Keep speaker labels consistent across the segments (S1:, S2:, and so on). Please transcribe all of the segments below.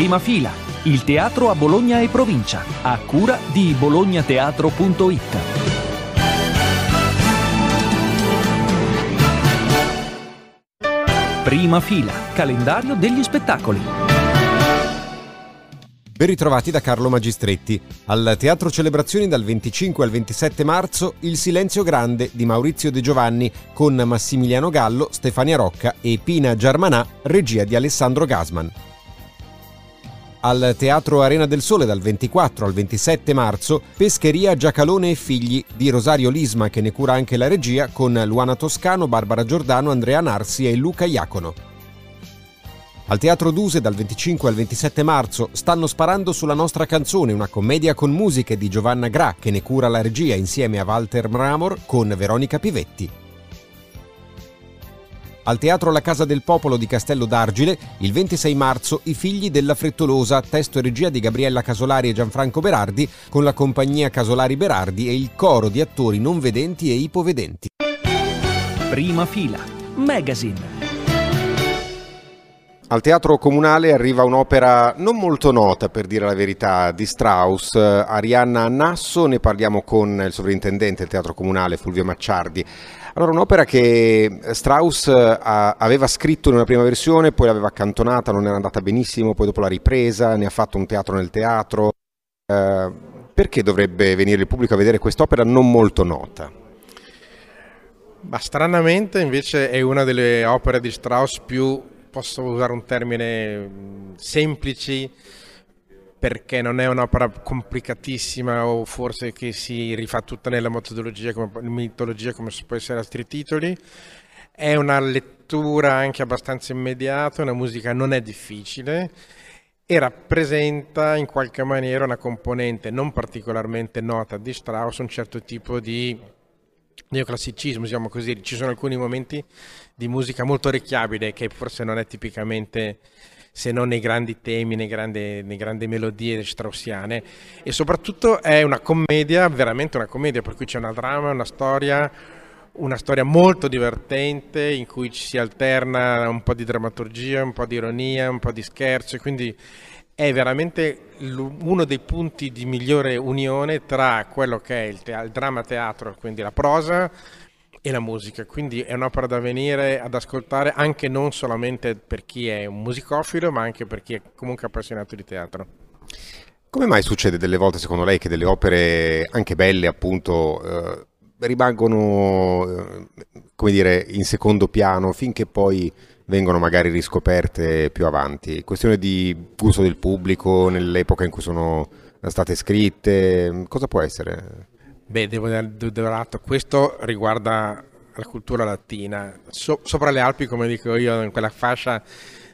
S1: Prima fila, il teatro a Bologna e provincia, a cura di bolognateatro.it. Prima fila, calendario degli spettacoli.
S2: Ben ritrovati da Carlo Magistretti. Al Teatro Celebrazioni dal 25 al 27 marzo Il Silenzio Grande di Maurizio De Giovanni con Massimiliano Gallo, Stefania Rocca e Pina Giarmanà, regia di Alessandro Gasman. Al Teatro Arena del Sole dal 24 al 27 marzo Pescheria Giacalone e Figli di Rosario Lisma che ne cura anche la regia con Luana Toscano, Barbara Giordano, Andrea Narsi e Luca Iacono. Al Teatro Duse dal 25 al 27 marzo stanno sparando sulla nostra canzone, una commedia con musiche di Giovanna Gra che ne cura la regia insieme a Walter Mramor con Veronica Pivetti. Al Teatro La Casa del Popolo di Castello d'Argile, il 26 marzo, I figli della frettolosa, testo e regia di Gabriella Casolari e Gianfranco Berardi, con la compagnia Casolari Berardi e il coro di attori non vedenti e ipovedenti.
S1: Prima fila, Magazine.
S2: Al Teatro Comunale arriva un'opera non molto nota, per dire la verità, di Strauss, Arianna Nasso, ne parliamo con il sovrintendente del Teatro Comunale, Fulvio Macciardi. Allora, un'opera che Strauss aveva scritto in una prima versione, poi l'aveva accantonata, non era andata benissimo, poi dopo l'ha ripresa, ne ha fatto un teatro nel teatro. Eh, perché dovrebbe venire il pubblico a vedere quest'opera non molto nota?
S3: Ma stranamente invece è una delle opere di Strauss più posso usare un termine semplici perché non è un'opera complicatissima o forse che si rifà tutta nella metodologia come, mitologia come può essere altri titoli. È una lettura anche abbastanza immediata, una musica non è difficile e rappresenta in qualche maniera una componente non particolarmente nota di Strauss, un certo tipo di neoclassicismo, diciamo così, ci sono alcuni momenti di musica molto orecchiabile che forse non è tipicamente se non nei grandi temi, nei grandi, nei grandi melodie straussiane. E soprattutto è una commedia, veramente una commedia, per cui c'è una drama, una storia, una storia molto divertente in cui ci si alterna un po' di drammaturgia, un po' di ironia, un po' di scherzo e quindi è veramente uno dei punti di migliore unione tra quello che è il, te- il dramma teatro, quindi la prosa, e la musica, quindi è un'opera da venire ad ascoltare anche non solamente per chi è un musicofilo, ma anche per chi è comunque appassionato di teatro.
S2: Come mai succede delle volte, secondo lei, che delle opere anche belle, appunto, eh, rimangono, eh, come dire, in secondo piano finché poi vengono magari riscoperte più avanti. Questione di gusto del pubblico nell'epoca in cui sono state scritte, cosa può essere?
S3: Beh, devo dare atto, questo riguarda la cultura latina. So, sopra le Alpi, come dico io, in quella fascia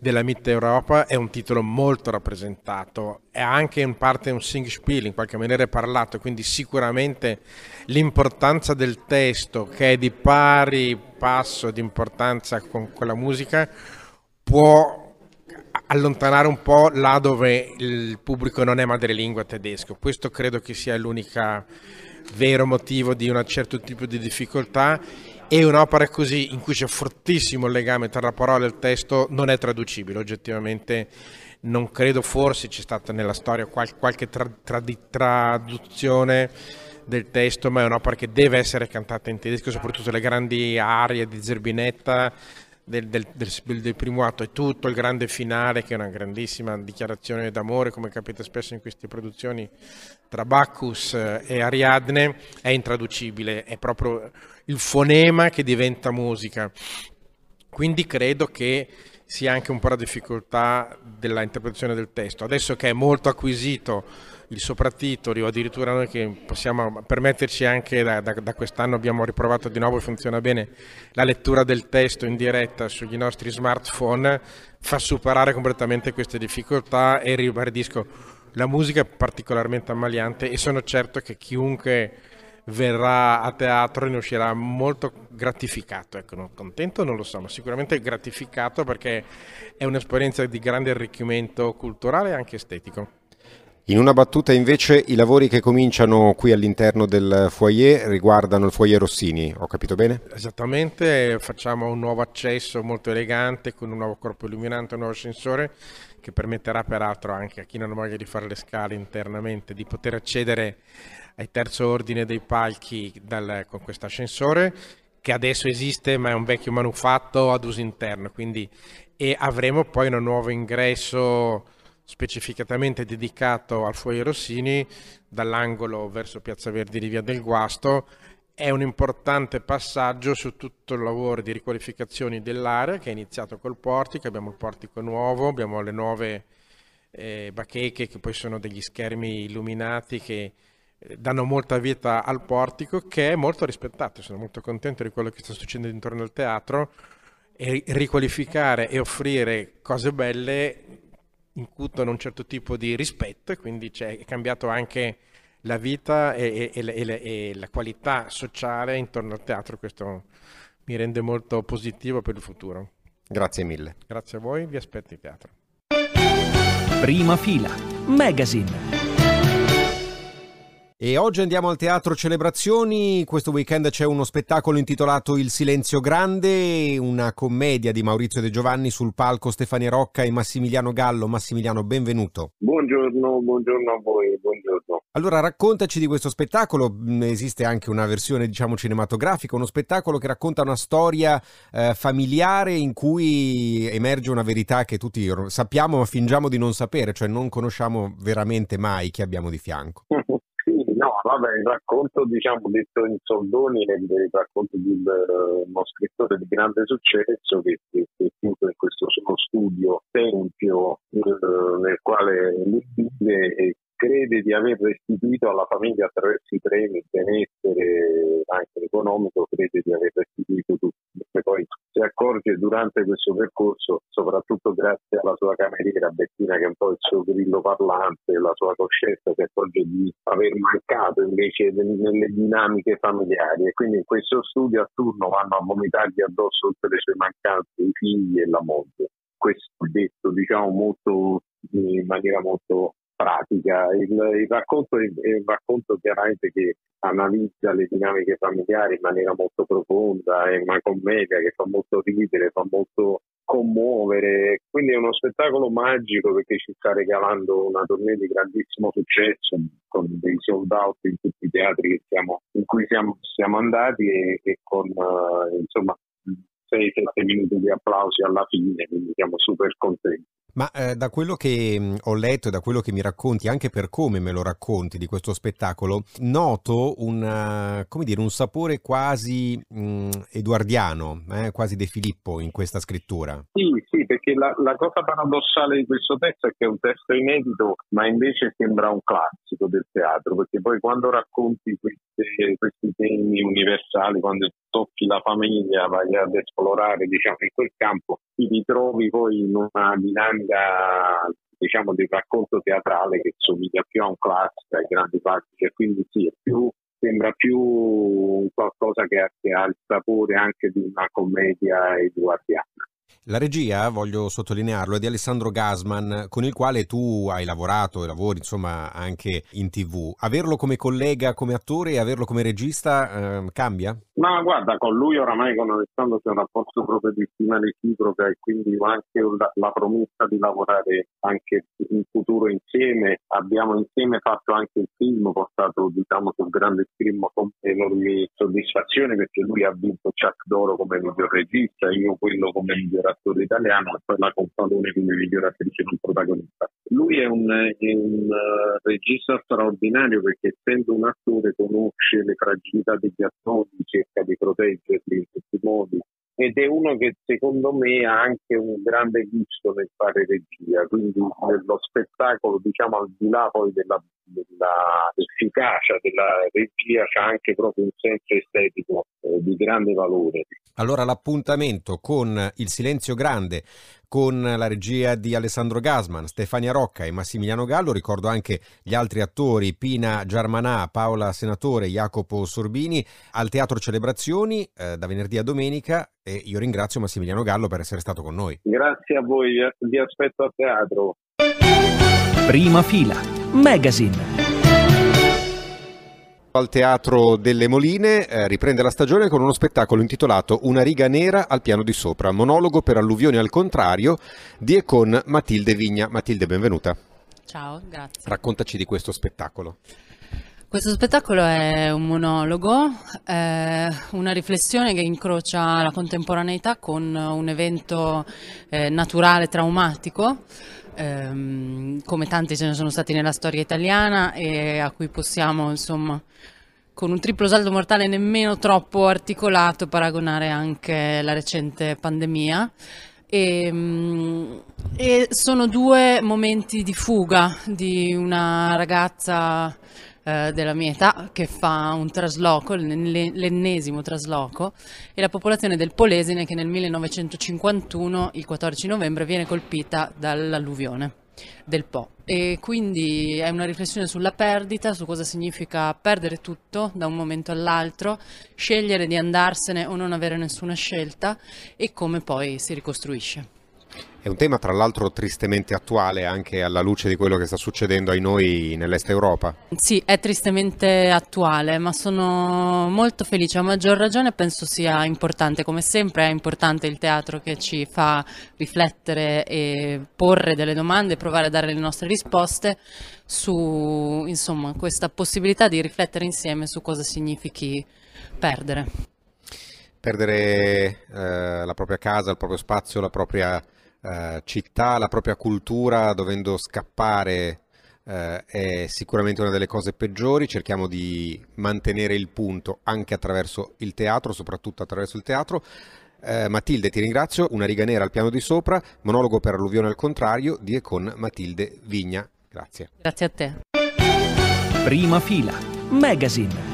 S3: della Mitte Europa è un titolo molto rappresentato, è anche in parte un singspiel, in qualche maniera è parlato, quindi sicuramente l'importanza del testo che è di pari passo di importanza con quella musica può allontanare un po' là dove il pubblico non è madrelingua tedesco. Questo credo che sia l'unica vero motivo di un certo tipo di difficoltà e un'opera così in cui c'è fortissimo legame tra la parola e il testo non è traducibile, oggettivamente non credo forse c'è stata nella storia qualche, tra, tra, traduzione del testo, ma è un'opera che deve essere cantata in tedesco, soprattutto le grandi arie di Zerbinetta del, del, del, del, primo atto. E tutto il grande finale che è una grandissima dichiarazione d'amore come capita spesso in queste produzioni tra Bacchus e Ariadne è intraducibile, è proprio il fonema che diventa musica. Quindi credo che sia anche un po' la difficoltà della interpretazione del testo. Adesso che è molto acquisito il sopratitoli o addirittura noi che possiamo permetterci anche da, da, da quest'anno abbiamo riprovato di nuovo e funziona bene la lettura del testo in diretta sugli nostri smartphone fa superare completamente queste difficoltà e ribadisco la musica è particolarmente ammaliante e sono certo che chiunque verrà a teatro ne uscirà molto gratificato, ecco, non contento non lo so, ma sicuramente gratificato perché è un'esperienza di grande arricchimento culturale e anche estetico.
S2: In una battuta invece i lavori che cominciano qui all'interno del foyer riguardano il foyer Rossini, ho capito bene?
S3: Esattamente, facciamo un nuovo accesso molto elegante con un nuovo corpo illuminante, un nuovo ascensore che permetterà peraltro anche a chi non ha voglia di fare le scale internamente di poter accedere ai terzo ordine dei palchi dal, con questo ascensore che adesso esiste ma è un vecchio manufatto ad uso interno quindi, e avremo poi un nuovo ingresso specificatamente dedicato al Foyer Rossini dall'angolo verso Piazza Verdi di Via del Guasto è un importante passaggio su tutto il lavoro di riqualificazione dell'area che è iniziato col portico, abbiamo il portico nuovo, abbiamo le nuove eh, bacheche che poi sono degli schermi illuminati che eh, danno molta vita al portico che è molto rispettato, sono molto contento di quello che sta succedendo intorno al teatro e riqualificare e offrire cose belle incutono un certo tipo di rispetto e quindi è cambiato anche la vita e, e, e, e, la qualità sociale intorno al teatro. Questo mi rende molto positivo per il futuro.
S2: Grazie mille.
S3: Grazie a voi, vi aspetto in teatro.
S1: Prima fila, magazine.
S2: E oggi andiamo al Teatro Celebrazioni, questo weekend c'è uno spettacolo intitolato Il Silenzio Grande, una commedia di Maurizio De Giovanni sul palco Stefania Rocca e Massimiliano Gallo. Massimiliano, benvenuto.
S4: Buongiorno, buongiorno a voi, buongiorno.
S2: Allora raccontaci di questo spettacolo, mm, esiste anche una versione diciamo cinematografica, uno spettacolo che racconta una storia eh, familiare in cui emerge una verità che tutti sappiamo ma fingiamo di non sapere, cioè non conosciamo veramente mai chi abbiamo di fianco.
S4: Vabbè, il racconto, diciamo, detto in soldoni è il racconto di uh, uno scrittore di grande successo che, che è chiuso in questo suo studio tempio uh, nel quale lui vive e crede di aver restituito alla famiglia attraverso i premi il benessere anche economico, crede di aver restituito tutto. E poi si durante questo percorso, soprattutto grazie alla sua cameriera Bettina, che è un po' il suo grillo parlante, la sua coscienza, si accorge di aver mancato invece nelle dinamiche familiari. E quindi in questo studio a turno vanno a vomitargli addosso tutte le sue mancanze, i figli e la moglie. Questo detto, diciamo, molto in maniera molto pratica. Il, il, racconto è, un racconto chiaramente che analizza le dinamiche familiari in maniera molto profonda, è una commedia che fa molto ridere, fa molto commuovere, quindi è uno spettacolo magico perché ci sta regalando una tournée di grandissimo successo con dei sold out in tutti i teatri siamo, in cui siamo, siamo andati e, e con uh, insomma 6-7 minuti di applausi alla fine, quindi siamo super contenti.
S2: Ma eh, da quello che mh, ho letto e da quello che mi racconti, anche per come me lo racconti di questo spettacolo, noto una, dire, un sapore quasi mh, eduardiano, eh, quasi De Filippo in questa scrittura.
S4: Sì, sì, perché la, la, cosa paradossale di questo testo è che è un testo inedito, ma invece sembra un classico del teatro, perché poi quando racconti queste, questi temi universali, quando tocchi la famiglia, vai ad esplorare diciamo, in quel campo, ti ritrovi poi in una dinamica diciamo di racconto teatrale che somiglia più a un classico, ai grandi classici e quindi sì, più, sembra più qualcosa che ha, che ha il sapore anche di una commedia eduardiana.
S2: La regia, voglio sottolinearlo, è di Alessandro Gasman, con il quale tu hai lavorato e lavori insomma anche in tv. Averlo come collega, come attore e averlo come regista eh, cambia?
S4: Ma guarda, con lui oramai con Alessandro c'è un rapporto proprio di stima reciproca e quindi anche la, la, promessa di lavorare anche in futuro insieme. Abbiamo insieme fatto anche il film, portato diciamo sul grande film con enormi soddisfazioni perché lui ha vinto Chuck d'Oro come miglior regista, io quello come miglior attore italiano e poi la Confalone come miglior attrice non protagonista. Lui è un, è un uh, regista straordinario perché essendo un attore conosce le fragilità degli attori, cerca di proteggerli in tutti i modi ed è uno che secondo me ha anche un grande gusto nel fare regia, quindi nello spettacolo, diciamo al di là poi della, dell'efficacia della regia, c'è anche proprio un senso estetico eh, di grande valore.
S2: Allora l'appuntamento con Il Silenzio Grande, con la regia di Alessandro Gasman, Stefania Rocca e Massimiliano Gallo, ricordo anche gli altri attori Pina Giarmanà, Paola Senatore, Jacopo Sorbini, al Teatro Celebrazioni eh, da venerdì a domenica e io ringrazio Massimiliano Gallo per essere stato con noi.
S4: Grazie a voi, vi aspetto a teatro.
S1: Prima fila Magazine.
S2: Al Teatro delle Moline eh, riprende la stagione con uno spettacolo intitolato Una riga nera al piano di sopra, monologo per alluvioni al contrario di e con Matilde Vigna. Matilde, benvenuta.
S5: Ciao, grazie.
S2: Raccontaci di questo spettacolo.
S5: Questo spettacolo è un monologo, è una riflessione che incrocia la contemporaneità con un evento eh, naturale traumatico, ehm, come tanti ce ne sono stati nella storia italiana e a cui possiamo, insomma, con un triplo saldo mortale nemmeno troppo articolato, paragonare anche la recente pandemia. E, ehm, e sono due momenti di fuga di una ragazza eh, della mia età che fa un trasloco, l'ennesimo trasloco, e la popolazione del Polesine che nel 1951, il 14 novembre, viene colpita dall'alluvione del Po. E quindi è una riflessione sulla perdita, su cosa significa perdere tutto da un momento all'altro, scegliere di andarsene o non avere nessuna scelta e come poi si ricostruisce.
S2: È un tema tra l'altro tristemente attuale anche alla luce di quello che sta succedendo ai noi nell'est Europa.
S5: Sì, è tristemente attuale, ma sono molto felice. A maggior ragione penso sia importante, come sempre è importante il teatro che ci fa riflettere e porre delle domande, provare a dare le nostre risposte su insomma, questa possibilità di riflettere insieme su cosa significhi perdere.
S2: Perdere eh, la propria casa, il proprio spazio, la propria eh, città, la propria cultura, dovendo scappare eh, è sicuramente una delle cose peggiori, cerchiamo di mantenere il punto anche attraverso il teatro, soprattutto attraverso il teatro. Eh, Matilde, ti ringrazio, una riga nera al piano di sopra, monologo per alluvione al contrario di e con Matilde Vigna. Grazie.
S5: Grazie a te.
S1: Prima fila, Magazine.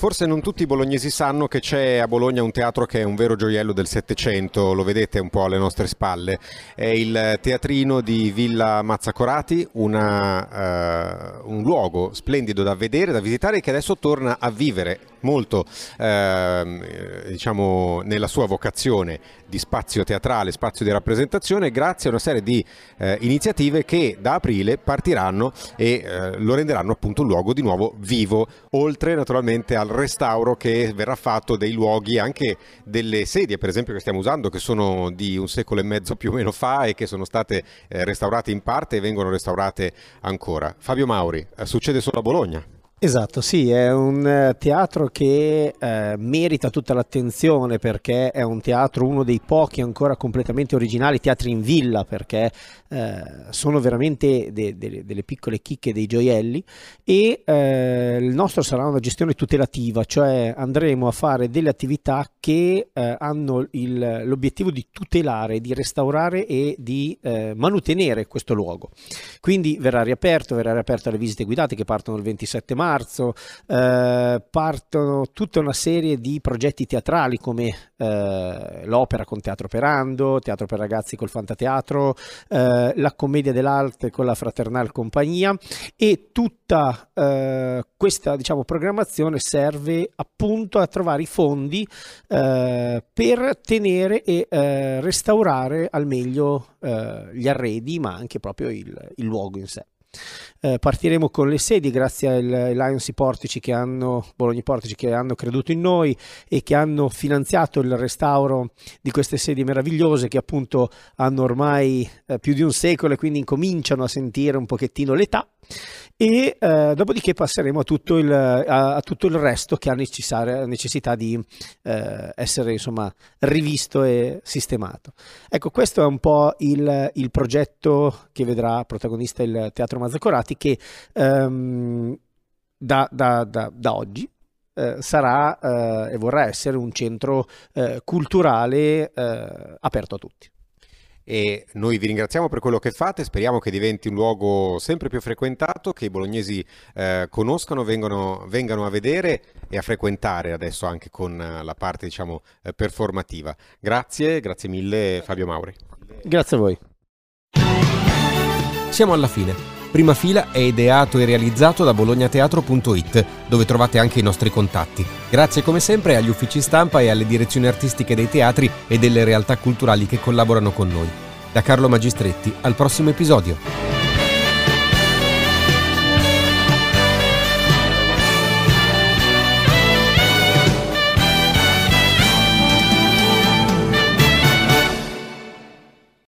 S2: Forse non tutti i bolognesi sanno che c'è a Bologna un teatro che è un vero gioiello del Settecento, lo vedete un po' alle nostre spalle. È il teatrino di Villa Mazzacorati, una, uh, un luogo splendido da vedere, da visitare che adesso torna a vivere molto eh, diciamo, nella sua vocazione di spazio teatrale, spazio di rappresentazione, grazie a una serie di eh, iniziative che da aprile partiranno e eh, lo renderanno appunto un luogo di nuovo vivo, oltre naturalmente al restauro che verrà fatto dei luoghi, anche delle sedie per esempio che stiamo usando, che sono di un secolo e mezzo più o meno fa e che sono state eh, restaurate in parte e vengono restaurate ancora. Fabio Mauri, eh, succede solo a Bologna?
S6: Esatto, sì, è un eh, teatro che eh, merita tutta l'attenzione perché è un teatro, uno dei pochi ancora completamente originali, teatri in villa, perché eh, sono veramente de, de, delle piccole chicche, dei gioielli e eh, il nostro sarà una gestione tutelativa, cioè andremo a fare delle attività che eh, hanno l'obiettivo di tutelare, di restaurare e di eh, manutenere questo luogo. Quindi verrà riaperto, verrà riaperto alle visite guidate che partono il 27 marzo marzo eh, partono tutta una serie di progetti teatrali come eh, l'opera con Teatro Perando, Teatro per ragazzi col Fantateatro, eh, la commedia dell'arte con la Fraternal Compagnia e tutta eh, questa diciamo, programmazione serve appunto a trovare i fondi eh, per tenere e eh, restaurare al meglio gli arredi ma anche proprio il, il luogo in sé. Eh, partiremo con le sedi grazie ai Lions Portici che hanno, Bologna Portici che hanno creduto in noi e che hanno finanziato il restauro di queste sedi meravigliose che appunto hanno ormai eh, più di un secolo e quindi incominciano a sentire un pochettino l'età e eh, dopodiché passeremo a tutto, il, a, a tutto, il, resto che ha necessità di eh, essere insomma rivisto e sistemato. Ecco, questo è un po' il, il progetto che vedrà protagonista il Teatro Mazzacorati che ehm, da, da, da, da, oggi eh, sarà eh, e vorrà essere un centro eh, culturale eh, aperto a tutti
S2: e noi vi ringraziamo per quello che fate, speriamo che diventi un luogo sempre più frequentato, che i bolognesi eh, conoscano, vengano, vengano, a vedere e a frequentare adesso anche con eh, la parte diciamo performativa. Grazie, grazie mille Fabio Mauri.
S6: Grazie a voi.
S2: Siamo alla fine. Prima fila è ideato e realizzato da bolognateatro.it, dove trovate anche i nostri contatti. Grazie come sempre agli uffici stampa e alle direzioni artistiche dei teatri e delle realtà culturali che collaborano con noi. Da Carlo Magistretti, al prossimo episodio.